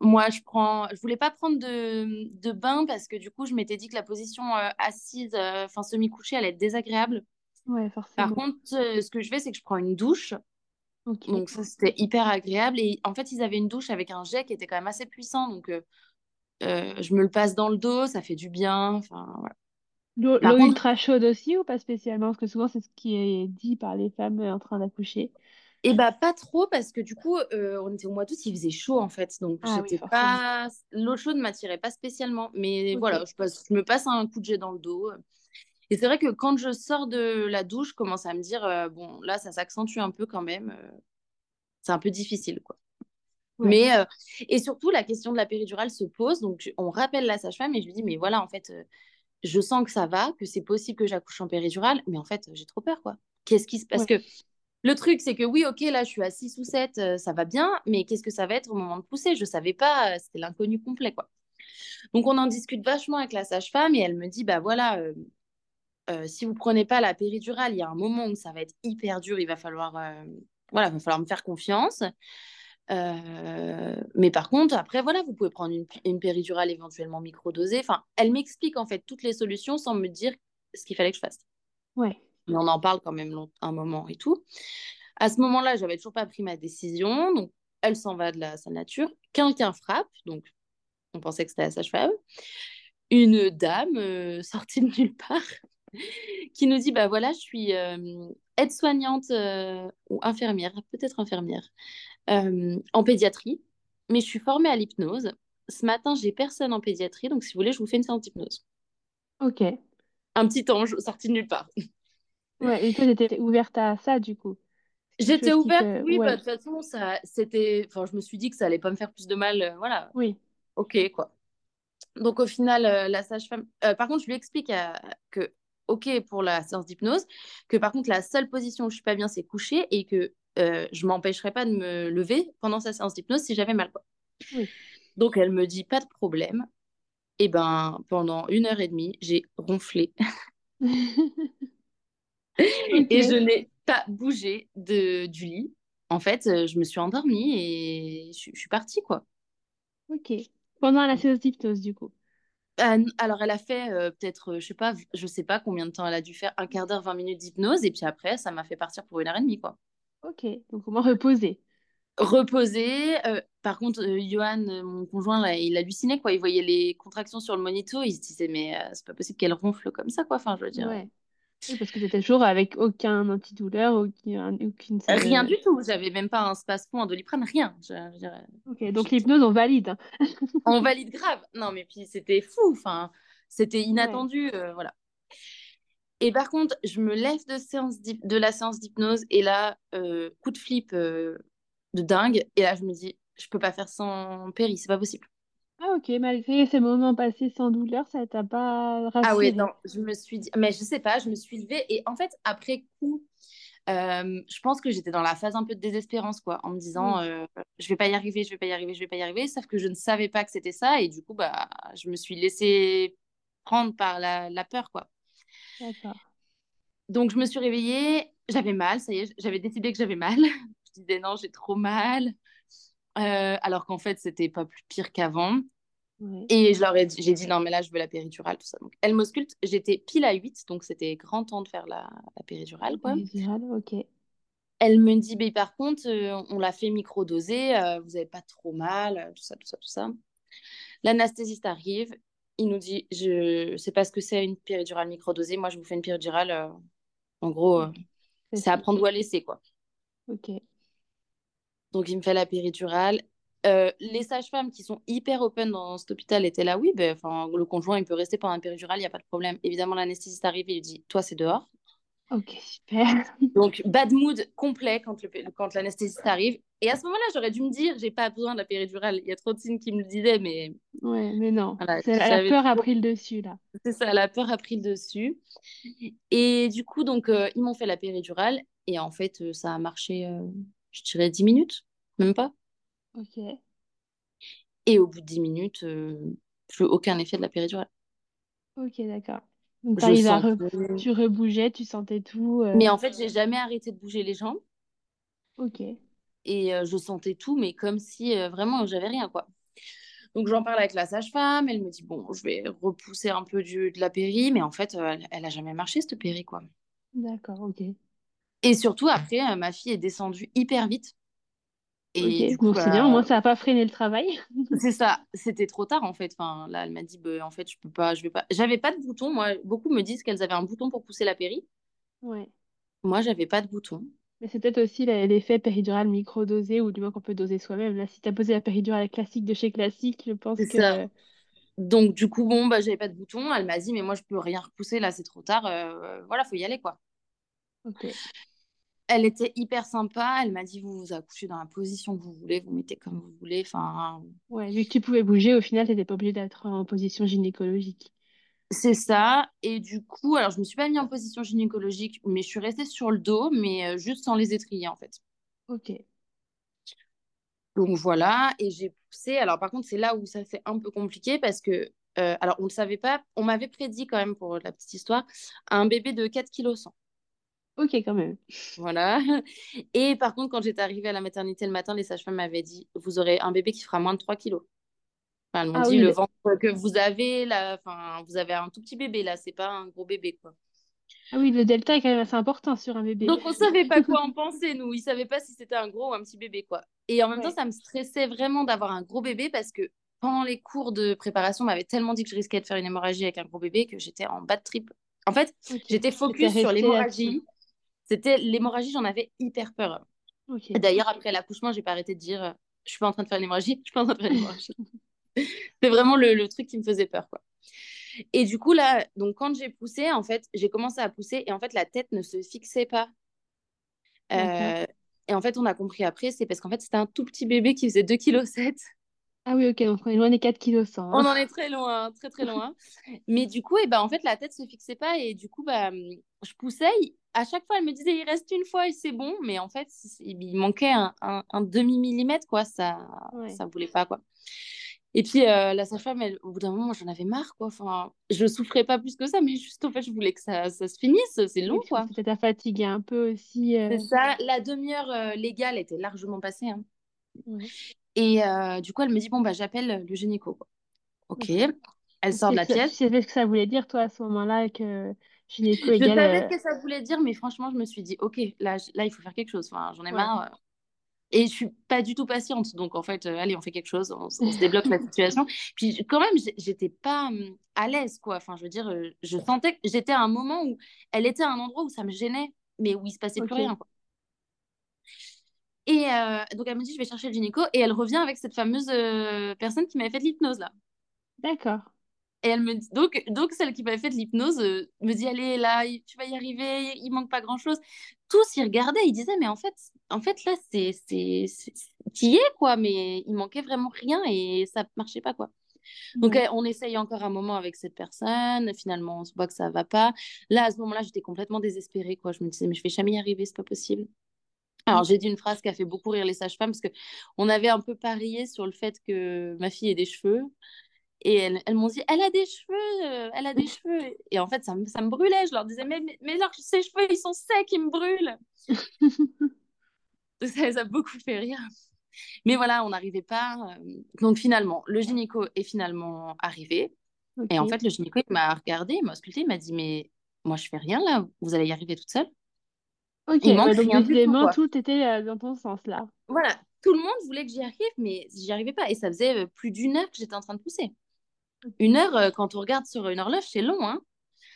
moi, je prends. Je voulais pas prendre de, de bain parce que du coup, je m'étais dit que la position assise, enfin semi-couchée, allait être désagréable. Ouais, forcément. Par contre, ce que je fais, c'est que je prends une douche donc ça, c'était hyper agréable. Et en fait, ils avaient une douche avec un jet qui était quand même assez puissant. Donc, euh, euh, je me le passe dans le dos, ça fait du bien. Enfin, voilà. L'eau ultra chaude aussi ou pas spécialement? Parce que souvent, c'est ce qui est dit par les femmes en train d'accoucher. Et eh bah pas trop parce que du coup euh, on était au mois d'août, il faisait chaud en fait, donc ah pas l'eau chaude m'attirait pas spécialement, mais voilà, je, passe... je me passe un coup de jet dans le dos. Et c'est vrai que quand je sors de la douche, je commence à me dire, euh, bon, là, ça s'accentue un peu quand même. Euh, c'est un peu difficile, quoi. Mais, euh, et surtout, la question de la péridurale se pose. Donc, on rappelle la sage-femme et je lui dis, mais voilà, en fait, je sens que ça va, que c'est possible que j'accouche en péridurale, mais en fait, j'ai trop peur, quoi. Qu'est-ce qui se passe? Parce que le truc, c'est que oui, ok, là, je suis à 6 ou 7, ça va bien, mais qu'est-ce que ça va être au moment de pousser? Je ne savais pas, c'était l'inconnu complet, quoi. Donc, on en discute vachement avec la sage-femme et elle me dit, bah voilà, euh, si vous prenez pas la péridurale, il y a un moment où ça va être hyper dur, il va falloir, euh, voilà, va falloir me faire confiance. Euh, mais par contre, après, voilà, vous pouvez prendre une, péridurale éventuellement microdosée. Enfin, elle m'explique en fait toutes les solutions sans me dire ce qu'il fallait que je fasse. Ouais. Mais on en parle quand même un moment et tout. À ce moment-là, j'avais toujours pas pris ma décision. Donc, elle s'en va de la salle nature. Quelqu'un frappe. Donc, on pensait que c'était la sage-femme. Une dame sortie de nulle part qui nous dit bah voilà, je suis euh, aide-soignante euh, ou infirmière, peut-être infirmière, euh, en pédiatrie, mais je suis formée à l'hypnose. Ce matin, j'ai personne en pédiatrie, donc si vous voulez, je vous fais une séance d'hypnose. Ok. Un petit ange sorti de nulle part. Ouais, et toi, j'étais ouverte à ça, du coup? J'étais ouverte, oui, bah, de toute façon, ça, c'était, enfin, je me suis dit que ça allait pas me faire plus de mal, voilà. Oui. Ok, quoi. Donc au final, la sage-femme. par contre, je lui explique que OK pour la séance d'hypnose, que par contre, la seule position où je suis pas bien, c'est coucher et que euh, je m'empêcherai pas de me lever pendant sa séance d'hypnose si j'avais mal. Donc, elle me dit pas de problème. Et ben, pendant une heure et demie, j'ai ronflé. Et je n'ai pas bougé de, du lit. En fait, euh, je me suis endormie et je, je suis partie, quoi. Ok. Pendant la séance d'hypnose, du coup. Alors, elle a fait euh, peut-être, euh, je sais pas, je sais pas combien de temps elle a dû faire, un quart d'heure, 20 minutes d'hypnose, et puis après, ça m'a fait partir pour une heure et demie, quoi. Ok, donc au moins reposer. Reposer. Euh, par contre, Johan, mon conjoint, là, il hallucinait, quoi. Il voyait les contractions sur le monito, il se disait, mais c'est pas possible qu'elle ronfle comme ça, quoi. Enfin, je veux dire. Ouais. Oui, parce que c'était toujours avec aucun antidouleur, aucun, aucune... Rien du tout. J'avais même pas un spasmo, un doliprane, rien. Ok, donc l'hypnose, on valide. Hein. on valide grave. Non, mais puis c'était fou. Enfin, c'était inattendu. Euh, voilà. Et par contre, je me lève de, séance de la séance d'hypnose et là, euh, coup de flip euh, de dingue. Et là, je me dis, je peux pas faire sans péri, c'est pas possible. Ah ok, malgré ces moments passés sans douleur, ça t'a pas rassuré? Ah oui, non, je me suis dit, mais je sais pas, je me suis levée et en fait, après coup, euh, je pense que j'étais dans la phase un peu de désespérance, quoi, en me disant, euh, je vais pas y arriver, je vais pas y arriver, je vais pas y arriver, sauf que je ne savais pas que c'était ça et du coup, bah, je me suis laissée prendre par la, la peur, quoi. D'accord. Donc, je me suis réveillée, j'avais mal, ça y est, j'avais décidé que j'avais mal. Je disais non, j'ai trop mal. Euh, alors qu'en fait, c'était pas plus pire qu'avant. Et je leur ai dit, j'ai dit non, mais là, je veux la péridurale, tout ça. Donc, elle m'ausculte. J'étais pile à 8, donc c'était grand temps de faire la, péridurale. Quoi. Péridurale, ok. Elle me dit, mais par contre, euh, on l'a fait micro-doser, euh, vous n'avez pas trop mal, tout ça, tout ça, tout ça. L'anesthésiste arrive, il nous dit, je ne sais pas ce que c'est une péridurale micro-dosée, moi, je vous fais une péridurale. en gros, c'est à prendre ou à laisser, quoi. Ok. Donc, il me fait la péridurale. Euh, les sages-femmes qui sont hyper open dans cet hôpital étaient là, oui, ben, le conjoint, il peut rester pendant la péridurale, il n'y a pas de problème. Évidemment, l'anesthésiste arrive et il dit, toi, c'est dehors. Ok, super. Donc, bad mood complet quand, le, quand l'anesthésiste arrive. Et à ce moment-là, j'aurais dû me dire, j'ai pas besoin de la péridurale. Il y a trop de signes qui me le disaient, mais. Ouais, mais non. la peur a pris le dessus, là. C'est ça, la peur a pris le dessus. Et du coup, donc, euh, ils m'ont fait la péridurale. Et en fait, euh, ça a marché, je dirais, 10 minutes, même pas. Ok. Et au bout de 10 minutes, plus aucun effet de la péridurale. Ok, d'accord. Donc, tu rebougeais, tu sentais tout. Euh. Mais en fait, j'ai jamais arrêté de bouger les jambes. Ok. Et euh, je sentais tout, mais comme si euh, vraiment j'avais rien, quoi. Donc j'en parle avec la sage-femme, elle me dit bon, je vais repousser un peu du, de la péri, mais en fait, elle, elle a jamais marché cette péri, quoi. D'accord, ok. Et surtout, après, ma fille est descendue hyper vite. Et du coup, c'est bien, au moins ça n'a pas freiné le travail. c'est ça, c'était trop tard en fait. Enfin, là, elle m'a dit, bah, en fait, je peux pas, je vais pas. J'avais pas de bouton. Moi, beaucoup me disent qu'elles avaient un bouton pour pousser la péri. Ouais. Moi, j'avais pas de bouton. Mais c'est peut-être aussi l'effet péridurale micro-dosé ou du moins qu'on peut doser soi-même. Là, si tu as posé la péridurale classique de chez Classique, je pense que. Ça. Donc, du coup, bon, bah, j'avais pas de bouton. Elle m'a dit, mais moi, je peux rien repousser. Là, c'est trop tard. Euh, voilà, faut y aller, quoi. Elle était hyper sympa. Elle m'a dit vous vous accouchez dans la position que vous voulez, vous mettez comme vous voulez. Enfin. Ouais, vu que tu pouvais bouger, au final, tu n'étais pas obligée d'être en position gynécologique. C'est ça. Et du coup, alors je me suis pas mis en position gynécologique, mais je suis restée sur le dos, mais euh, juste sans les étriers en fait. Ok. Donc voilà, et j'ai poussé. Alors par contre, c'est là où ça fait un peu compliqué parce que, euh, alors on ne le savait pas, on m'avait prédit quand même pour la petite histoire, un bébé de 4 kg 100. Ok, quand même. Voilà. Et par contre, quand j'étais arrivée à la maternité le matin, les sages-femmes m'avaient dit Vous aurez un bébé qui fera moins de 3 kilos. Enfin, elles m'ont ah dit Le ventre que vous avez, là, enfin, vous avez un tout petit bébé, là, c'est pas un gros bébé, quoi. Ah oui, le delta est quand même assez important sur un bébé. Donc, on savait pas quoi en penser, nous. Ils savaient pas si c'était un gros ou un petit bébé, quoi. Et en même temps, ça me stressait vraiment d'avoir un gros bébé parce que pendant les cours de préparation, on m'avait tellement dit que je risquais de faire une hémorragie avec un gros bébé que j'étais en bas de trip. En fait, j'étais focus sur l'hémorragie. C'était l'hémorragie, j'en avais hyper peur. D'ailleurs, après l'accouchement, j'ai pas arrêté de dire je suis pas en train de faire une hémorragie, je suis pas en train de faire une hémorragie. c'est vraiment le, truc qui me faisait peur, quoi. Et du coup, là, donc quand j'ai poussé, en fait, j'ai commencé à pousser et en fait, la tête ne se fixait pas. Euh, et en fait, on a compris après, c'est parce qu'en fait, c'était un tout petit bébé qui faisait 2,7 kg. Ah oui, ok, donc on est loin des 4 kg 100. On en est très loin, très très loin. Mais du coup, et eh ben, en fait, la tête se fixait pas et du coup, bah, je poussais. À chaque fois, elle me disait, il reste une fois et c'est bon. Mais en fait, il manquait un, un, demi-millimètre, quoi. Ça ne ça voulait pas, quoi. Et puis, euh, la sage-femme, au bout d'un moment, j'en avais marre, quoi. Enfin, je souffrais pas plus que ça, mais juste, en fait, je voulais que ça, ça se finisse. C'est long, quoi. Peut-être à fatiguer un peu aussi. Euh. C'est ça. La demi-heure euh, légale était largement passée. Hein. Et euh, du coup, elle me dit, bon, bah, j'appelle le gynéco. Ok. Elle sort de la pièce. Tu savais ce que ça voulait dire, toi, à ce moment-là, que gynéco égale... Je savais ce que ça voulait dire, mais franchement, je me suis dit, ok, là, là il faut faire quelque chose. Enfin, j'en ai marre. Euh. Et je suis pas du tout patiente. Donc, en fait, euh, allez, on fait quelque chose, on, se débloque la situation. Puis, quand même, j'étais pas hum, à l'aise, quoi. Enfin, je veux dire, je sentais que j'étais à un moment où elle était à un endroit où ça me gênait, mais où il se passait plus rien, quoi. Et euh, donc, elle me dit, je vais chercher le gynéco. Et elle revient avec cette fameuse euh, personne qui m'avait fait de l'hypnose, là. D'accord. Et elle me dit, donc, donc celle qui m'avait fait de l'hypnose euh, me dit, allez, là, tu vas y arriver, il manque pas grand-chose. Tous y regardaient, ils disaient, mais en fait, en fait là, c'est, c'est, y es, quoi, mais il manquait vraiment rien et ça marchait pas, quoi. Donc, on essaye encore un moment avec cette personne. Finalement, on se voit que ça va pas. Là, à ce moment-là, j'étais complètement désespérée, quoi. Je me disais, mais je vais jamais y arriver, c'est pas possible. Alors, j'ai dit une phrase qui a fait beaucoup rire les sages-femmes parce qu'on avait un peu parié sur le fait que ma fille ait des cheveux. Et elles, m'ont dit, elle a des cheveux, elle a des cheveux. Et en fait, ça me, ça me brûlait. Je leur disais, mais, mais, mais ses cheveux, ils sont secs, ils me brûlent. ça les a beaucoup fait rire. Mais voilà, on n'arrivait pas. Euh, donc finalement, le gynéco est finalement arrivé. Et en fait, le gynéco, il m'a regardé, il m'a ausculté, il m'a dit, mais moi, je fais rien là, vous allez y arriver toute seule. Ok, donc évidemment, tout, était euh, dans ton sens là. Voilà, tout le monde voulait que j'y arrive, mais j'y arrivais pas. Et ça faisait euh, plus d'une heure que j'étais en train de pousser. Une heure, euh, quand on regarde sur une horloge, c'est long, hein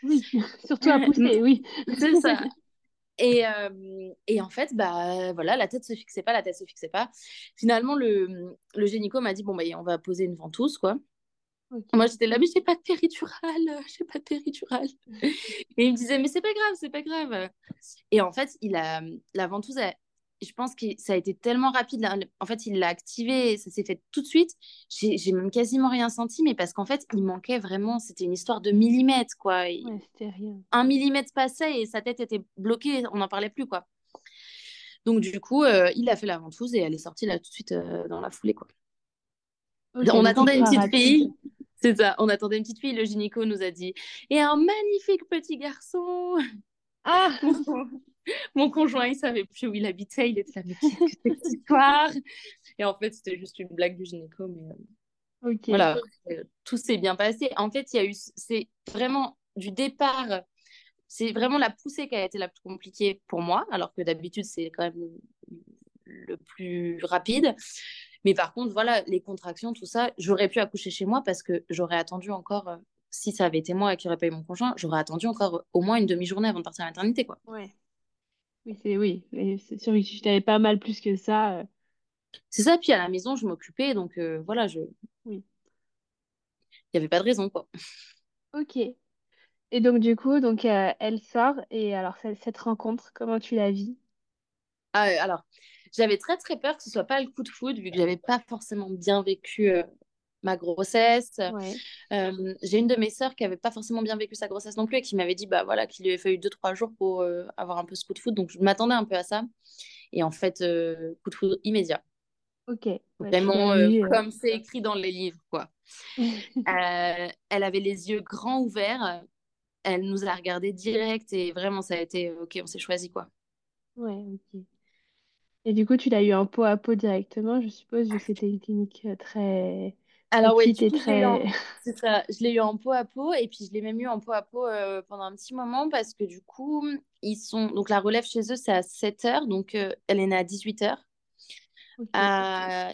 Oui, surtout à pousser, oui. C'est ça. Et, et, en fait, bah, voilà, la tête se fixait pas, la tête se fixait pas. Finalement, le, le gynéco m'a dit, bon, bah, on va poser une ventouse, quoi. Moi, j'étais là, mais j'ai pas de péridurale, j'ai pas de péridurale. Et il me disait, mais c'est pas grave, c'est pas grave. Et en fait, il a, la ventouse, je pense que ça a été tellement rapide. En fait, il l'a activé, ça s'est fait tout de suite. J'ai même quasiment rien senti, mais parce qu'en fait, il manquait vraiment, c'était une histoire de millimètres, quoi. Ouais, c'était rien. Un millimètre passait et sa tête était bloquée, on n'en parlait plus, quoi. Donc, du coup, euh, il a fait la ventouse et elle est sortie là tout de suite euh, dans la foulée, quoi. on attendait une petite fille. C'est ça, on attendait une petite fille. Le gynéco nous a dit Et un magnifique petit garçon Ah Mon conjoint, il savait plus où il habitait. Il était là, mais qu'est-ce que cette histoire? Et en fait, c'était juste une blague du gynéco. Mais euh, voilà, tout s'est bien passé. En fait, il y a eu, c'est vraiment du départ c'est vraiment la poussée qui a été la plus compliquée pour moi, alors que d'habitude, c'est quand même le plus rapide. Mais par contre, voilà, les contractions, tout ça, j'aurais pu accoucher chez moi parce que j'aurais attendu encore, euh, si ça avait été moi qui aurait payé mon conjoint, j'aurais attendu encore au moins une demi-journée avant de partir à la maternité, quoi. Ouais. Oui, c'est oui. C'est sûr que si je t'avais pas mal plus que ça. Euh. C'est ça, puis à la maison, je m'occupais, donc euh, voilà, je. Oui. Il n'y avait pas de raison, quoi. Ok. Et donc, du coup, donc, elle sort. Et alors, cette, rencontre, comment tu la vis? Ah, alors, j'avais très, très peur que ce soit pas le coup de foudre, vu que j'avais pas forcément bien vécu euh, ma grossesse. Euh, j'ai une de mes sœurs qui avait pas forcément bien vécu sa grossesse non plus et qui m'avait dit bah voilà qu'il lui avait fallu deux trois jours pour avoir un peu ce coup de foudre donc je m'attendais un peu à ça et en fait coup de foudre immédiat Ok. vraiment comme c'est écrit dans les livres quoi elle avait les yeux grands ouverts elle nous a regardé direct et vraiment, ça a été euh, OK, on s'est choisi quoi. Ouais, ok. Et du coup, tu l'as eu en peau à peau directement, je suppose, vu que c'était une clinique euh, très Alors oui, petite et très... c'est ça. Je l'ai eu en peau à peau et puis je l'ai même eu en peau à peau euh, pendant un petit moment parce que du coup, ils sont... Donc la relève chez eux, c'est à 7 h donc elle est née à 18 h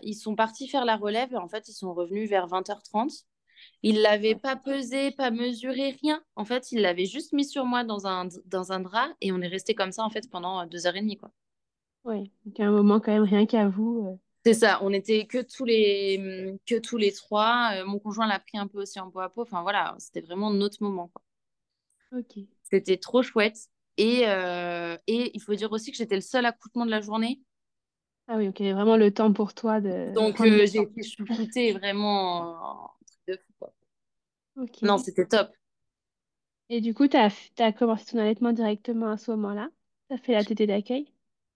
ils sont partis faire la relève et en fait, ils sont revenus vers 20h30. Il l'avait pas pesé, pas mesuré, rien. En fait, il l'avait juste mis sur moi dans un, dans un drap et on est resté comme ça en fait pendant euh, deux heures et demie quoi. Oui, donc à un moment quand même rien qu'à vous. Euh. C'est ça, on était que tous les que tous les trois. Euh, mon conjoint l'a pris un peu aussi en peau à peau. Enfin voilà, c'était vraiment notre moment quoi. Ok. C'était trop chouette. Et, et il faut dire aussi que j'étais le seul accouchement de la journée. Ah oui, ok, vraiment le temps pour toi de. Donc j'ai été chouchoutée vraiment non, c'était top. Et du coup, tu as, as commencé ton allaitement directement à ce moment-là? Tu as fait la tétée d'accueil?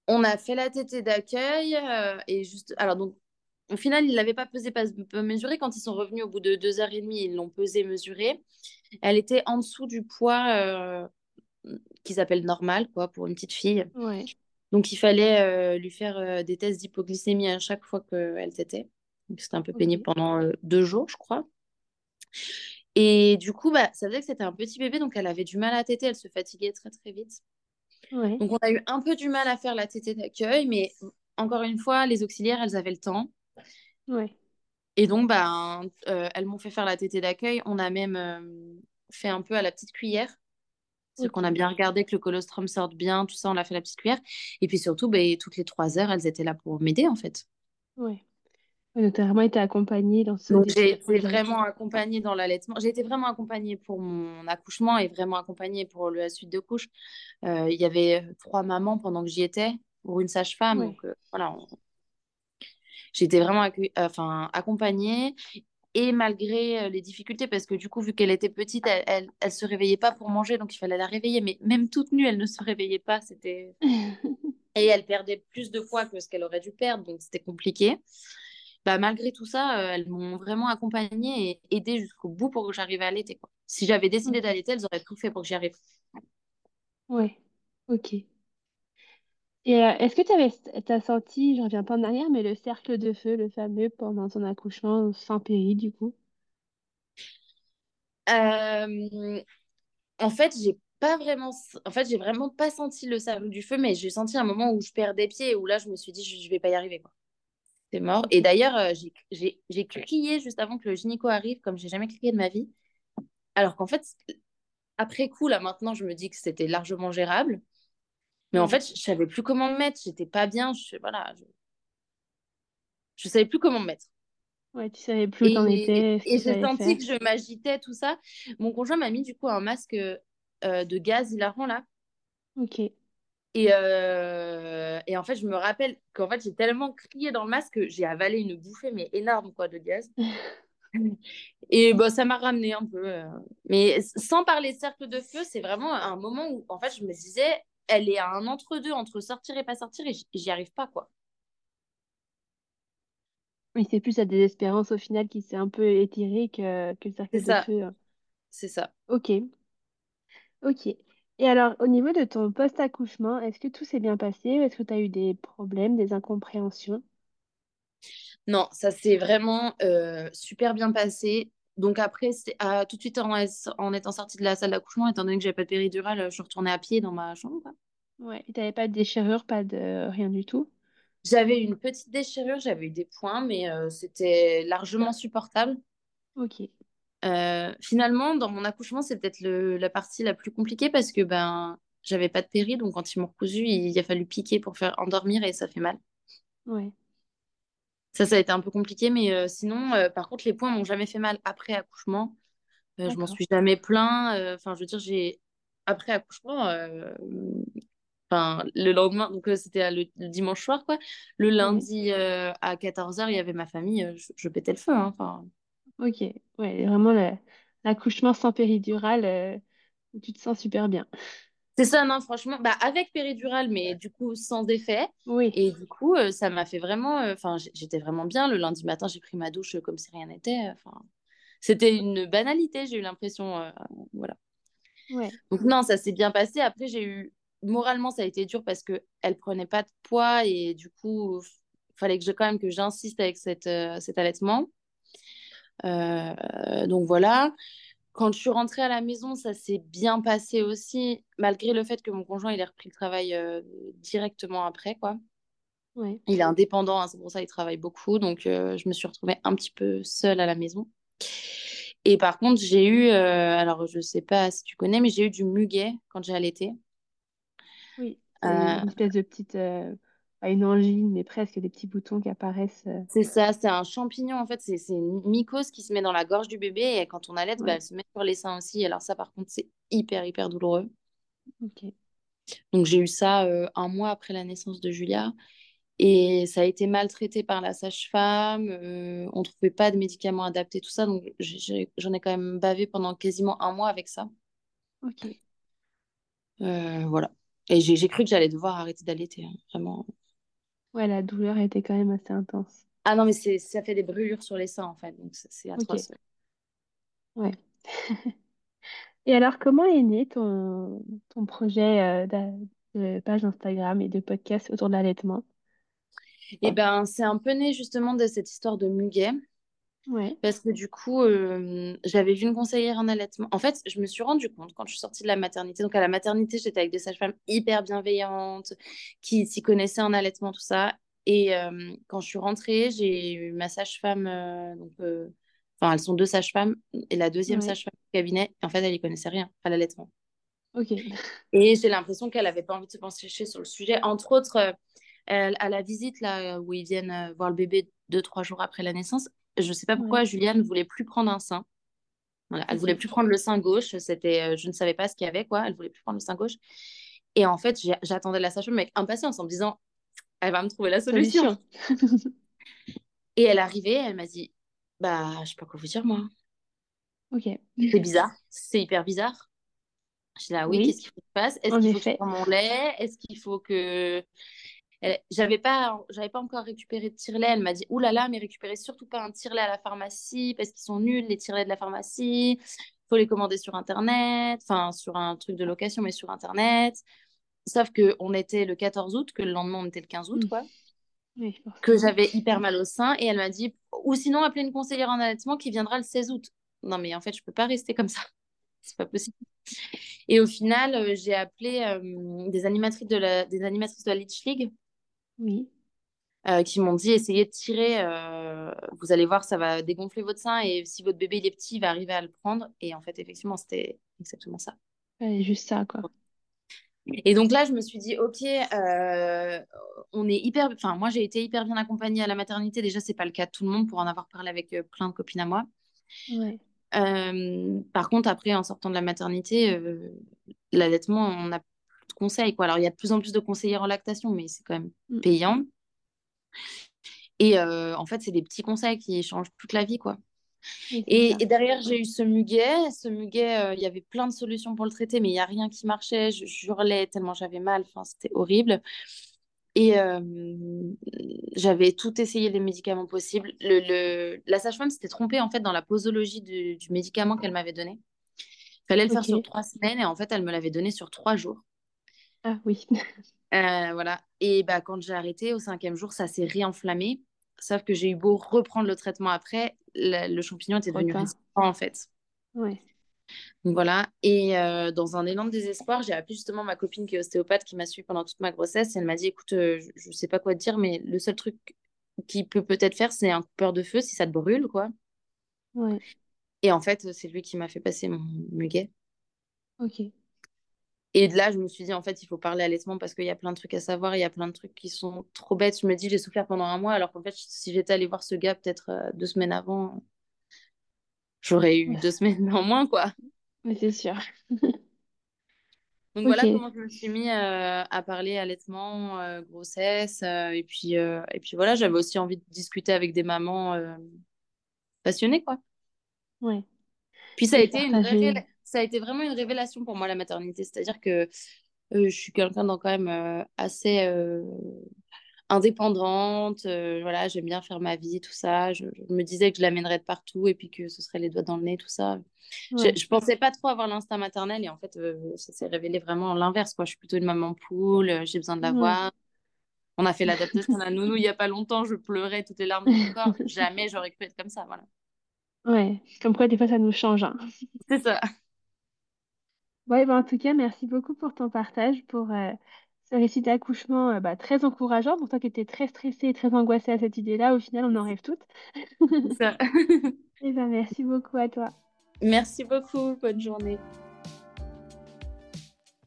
On a fait la tétée d'accueil euh, et juste. Alors, donc, au final, ils ne l'avaient pas pesé, pas mesuré. Quand ils sont revenus au bout de deux heures et demie, ils l'ont pesé, mesuré. Elle était en dessous du poids euh, qu'ils appellent normal, quoi, pour une petite fille. Ouais. Donc, il fallait euh, lui faire des tests d'hypoglycémie à chaque fois qu'elle tétait. C'était un peu pénible pendant deux jours, je crois. Et du coup, bah, ça faisait que c'était un petit bébé, donc elle avait du mal à téter, elle se fatiguait très très vite. Donc on a eu un peu du mal à faire la tétée d'accueil, mais encore une fois, les auxiliaires, elles avaient le temps. Ouais. Et donc, bah, euh, elles m'ont fait faire la tétée d'accueil. On a même euh, fait un peu à la petite cuillère. C'est qu'on a bien regardé que le colostrum sorte bien, tout ça, on l'a fait à la petite cuillère. Et puis surtout, bah, toutes les trois heures, elles étaient là pour m'aider, en fait. Ouais. Tu as vraiment été accompagnée dans ce j'ai été vraiment accompagnée dans l'allaitement. J'ai été vraiment accompagnée pour mon accouchement et vraiment accompagnée pour la suite de couches. Euh, il y avait trois mamans pendant que j'y étais pour une sage-femme. Donc, euh, voilà. J'ai été vraiment enfin, accompagnée. Et malgré euh, les difficultés, parce que du coup, vu qu'elle était petite, elle, elle, se réveillait pas pour manger, donc il fallait la réveiller. Mais même toute nue, elle ne se réveillait pas. C'était et elle perdait plus de poids que ce qu'elle aurait dû perdre, donc c'était compliqué bah, malgré tout ça, euh, elles m'ont vraiment accompagnée et aidée jusqu'au bout pour que j'arrive à allaiter. Quoi. Si j'avais décidé d'allaiter, elles auraient tout fait pour que j'y arrive. Ouais, ok. Et euh, est-ce que tu as senti, je reviens pas en arrière, mais le cercle de feu, le fameux, pendant ton accouchement sans péri, du coup? Euh, en fait, j'ai pas vraiment, en fait, j'ai vraiment pas senti le cercle du feu, mais j'ai senti un moment où je perds des pieds où là, je me suis dit, je, je vais pas y arriver, quoi. C'est mort. Et d'ailleurs, euh, j'ai crié juste avant que le gynéco arrive, comme j'ai jamais crié de ma vie. Alors qu'en fait, après coup, là maintenant, je me dis que c'était largement gérable. Mais en fait, je savais plus comment me mettre. J'étais pas bien. Je, voilà, je... je savais plus comment me mettre. Ouais, tu savais plus où t'en étais, Et j'ai senti que je m'agitais, tout ça. Mon conjoint m'a mis du coup un masque euh, de gaz hilarant là. Ok. Et, euh, et en fait, je me rappelle qu'en fait, j'ai tellement crié dans le masque que j'ai avalé une bouffée, mais énorme, quoi, de gaz. Et bah, ça m'a ramené un peu. euh. Mais sans parler de cercle de feu, c'est vraiment un moment où, en fait, je me disais, elle est à un entre-deux entre sortir et pas sortir, et j'y arrive pas, quoi. Oui, c'est plus la désespérance au final qui s'est un peu étirée que, que le cercle de ça, feu. hein. c'est ça. Ok, ok. Et alors, au niveau de ton post-accouchement, est-ce que tout s'est bien passé ou est-ce que tu as eu des problèmes, des incompréhensions? Non, ça s'est vraiment euh, super bien passé. Donc après, c'est- ah, tout de suite en, en étant sortie de la salle d'accouchement, étant donné que j'avais pas de péridurale, je suis retournée à pied dans ma chambre. quoi. Ouais, et t'avais pas de déchirure, pas de rien du tout? J'avais une petite déchirure, j'avais eu des points, mais euh, c'était largement supportable. Ok, Euh, finalement, dans mon accouchement, c'est peut-être la partie la plus compliquée parce que ben, j'avais pas de péri, donc quand ils m'ont recousu, il, a fallu piquer pour faire endormir et ça fait mal. ouais, Ça, ça a été un peu compliqué, mais euh, sinon, euh, par contre, les points m'ont jamais fait mal après accouchement. Je m'en suis jamais plaint. Enfin, je veux dire, j'ai après accouchement, enfin, le lendemain, donc euh, c'était le, le dimanche soir, quoi. Le lundi euh, à 14h, il y avait ma famille, je, je pétais le feu. hein, Enfin, ok. Ouais, vraiment le- l'accouchement sans péridurale, euh, où tu te sens super bien. c'est ça, non, franchement, bah, avec péridurale, mais du coup sans effet. Oui, Et du coup, euh, ça m'a fait vraiment, euh, enfin, j'étais vraiment bien. Le lundi matin, j'ai pris ma douche euh, comme si rien n'était. Enfin, c'était une banalité, j'ai eu l'impression. euh, voilà. ouais, Donc non, ça s'est bien passé. Après, j'ai eu moralement, ça a été dur parce que elle prenait pas de poids et du coup, f- fallait que je quand même que j'insiste avec cette, euh, cet allaitement. Euh, donc voilà. Quand je suis rentrée à la maison, ça s'est bien passé aussi, malgré le fait que mon conjoint il ait repris le travail euh, directement après, quoi. ouais. Il est indépendant, hein, c'est pour ça qu'il travaille beaucoup, donc euh, je me suis retrouvée un petit peu seule à la maison. Et par contre, j'ai eu, euh, alors je sais pas si tu connais, mais j'ai eu du muguet quand j'ai allaité. Oui, Euh, une espèce de petite, pas une angine, mais presque des petits boutons qui apparaissent. euh, c'est ça, c'est un champignon en fait, c'est une mycose qui se met dans la gorge du bébé et quand on allait, bah, elle se met sur les seins aussi. Alors ça, par contre, c'est hyper, hyper douloureux. ok. Donc j'ai eu ça euh, un mois après la naissance de Julia et ça a été maltraité par la sage-femme. euh, on trouvait pas de médicaments adaptés, tout ça. Donc j'en ai quand même bavé pendant quasiment un mois avec ça. Ok. Voilà. Et j'ai j'ai cru que j'allais devoir arrêter d'allaiter, hein, vraiment. Ouais, la douleur était quand même assez intense. Ah non, mais c'est, ça fait des brûlures sur les seins en fait, donc c'est c'est Ok, atroce. ouais. Et alors, comment est né ton, ton projet euh, d'a- de page Instagram et de podcast autour de l'allaitement? Et ben, c'est un peu né justement de cette histoire de muguet. Ouais, Parce que du coup, euh, j'avais vu une conseillère en allaitement. En fait, je me suis rendu compte quand je suis sortie de la maternité. Donc, à la maternité, j'étais avec des sages-femmes hyper bienveillantes qui s'y connaissaient en allaitement, tout ça. Et euh, quand je suis rentrée, j'ai eu ma sage-femme. euh, donc, enfin, elles sont deux sages-femmes. Et la deuxième ouais, sage-femme du cabinet, en fait, elle y connaissait rien à l'allaitement. ok. Et j'ai l'impression qu'elle n'avait pas envie de se pencher sur le sujet. Entre autres, à la visite là, où ils viennent voir le bébé deux, trois jours après la naissance, je ne sais pas Ouais, pourquoi Juliane ne voulait plus prendre un sein. Voilà, elle voulait plus prendre le sein gauche. C'était, euh, je ne savais pas ce qu'il y avait, quoi. Elle voulait plus prendre le sein gauche. Et en fait, j'attendais la sage-femme avec impatience en me disant, elle va me trouver la solution. Solution. Et elle arrivée, elle m'a dit, bah, je sais pas quoi vous dire, moi. Ok. C'est bizarre, c'est hyper bizarre. Je dis là, oui, Oui, qu'est-ce qu'il faut que je fasse Est-ce qu'il faut que je prenne mon lait? Est-ce qu'il faut que J'avais pas, j'avais pas encore récupéré de tire-lait. Elle m'a dit, là là, mais récupérez surtout pas un tire-lait à la pharmacie parce qu'ils sont nuls, les tire-laits de la pharmacie. Faut les commander sur Internet, enfin, sur un truc de location, mais sur Internet. Sauf que on était le 14 août, que le lendemain, on était le 15 août, quoi. Oui, Que j'avais hyper mal au sein. Et elle m'a dit, ou sinon, appelez une conseillère en allaitement qui viendra le 16 août. Non, mais en fait, je peux pas rester comme ça. C'est pas possible. Et au final, euh, j'ai appelé euh, des animatrices de la, des animatrices de la Litch League Oui, euh, qui m'ont dit essayez de tirer, euh, vous allez voir, ça va dégonfler votre sein et si votre bébé il est petit, il va arriver à le prendre. Et en fait, effectivement, c'était exactement ça. juste ça, quoi. Et donc là, je me suis dit, ok, euh, on est hyper. Enfin, moi, j'ai été hyper bien accompagnée à la maternité. Déjà, c'est pas le cas de tout le monde pour en avoir parlé avec plein de copines à moi. Ouais. Par contre, après, en sortant de la maternité, l'allaitement, on a de conseils. Quoi. Alors, il y a de plus en plus de conseillères en lactation, mais c'est quand même Mm. payant. Et en fait, c'est des petits conseils qui changent toute la vie, quoi. Et, derrière, j'ai eu ce muguet. Ce muguet, euh, il y avait plein de solutions pour le traiter, mais il n'y a rien qui marchait. Je, hurlais tellement j'avais mal. Enfin, c'était horrible. Et euh, j'avais tout essayé les médicaments possibles. Le, le- La sage-femme s'était trompée en fait dans la posologie du, du médicament qu'elle m'avait donné. Il fallait le faire sur trois semaines et en fait, elle me l'avait donné sur trois jours. Ah oui. Euh, voilà. Et bah, quand j'ai arrêté, au cinquième jour, ça s'est réenflammé. Sauf que j'ai eu beau reprendre le traitement après, le, le champignon était devenu résistant en fait. Ouais. Donc voilà. Et euh, dans un élan de désespoir, j'ai appelé justement ma copine qui est ostéopathe qui m'a suivi pendant toute ma grossesse. Et elle m'a dit écoute, euh, je ne sais pas quoi te dire, mais le seul truc qu'il peut peut-être faire, c'est un coupeur de feu si ça te brûle, quoi. Ouais. Et en fait, c'est lui qui m'a fait passer mon muguet. Ok. Et de là, je me suis dit, en fait, il faut parler allaitement parce qu'il y a plein de trucs à savoir, il y a plein de trucs qui sont trop bêtes. Je me dis, j'ai souffert pendant un mois, alors qu'en fait, si j'étais allée voir ce gars peut-être euh, deux semaines avant, j'aurais eu Ouais. deux semaines en moins, quoi. Mais c'est sûr. Donc voilà comment je me suis mis euh, à parler allaitement, euh, grossesse, euh, et puis et puis voilà, j'avais aussi envie de discuter avec des mamans passionnées, quoi. Ouais. Puis ça a été une vraie ça a été vraiment une révélation pour moi la maternité, c'est-à-dire que euh, je suis quelqu'un quand même euh, assez euh, indépendante, voilà, j'aime bien faire ma vie, tout ça. Je, je me disais que je l'amènerais de partout et puis que ce serait les doigts dans le nez, tout ça. Je, Ouais. je pensais pas trop avoir l'instinct maternel et en fait, ça s'est révélé vraiment l'inverse, quoi. Je suis plutôt une maman poule, j'ai besoin de la Ouais. On a fait l'adaptation à Nounou il y a pas longtemps, je pleurais toutes les larmes de mon corps. Jamais j'aurais cru être comme ça, voilà. Ouais. Comme quoi, des fois, ça nous change. hein. C'est ça. Ouais, bah, en tout cas, merci beaucoup pour ton partage, pour euh, ce récit d'accouchement euh, bah, très encourageant. Pour toi qui étais très stressée et très angoissée à cette idée-là, au final, on en rêve toutes. C'est ça. Et ben, merci beaucoup à toi. Merci beaucoup, bonne journée.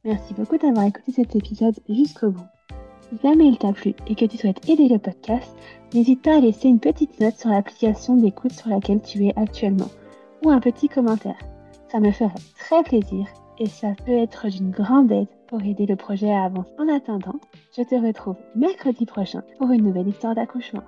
Merci beaucoup d'avoir écouté cet épisode jusqu'au bout. Si jamais il t'a plu et que tu souhaites aider le podcast, n'hésite pas à laisser une petite note sur l'application d'écoute sur laquelle tu es actuellement ou un petit commentaire. Ça me ferait très plaisir et ça peut être d'une grande aide pour aider le projet à avancer. En attendant, je te retrouve mercredi prochain pour une nouvelle histoire d'accouchement.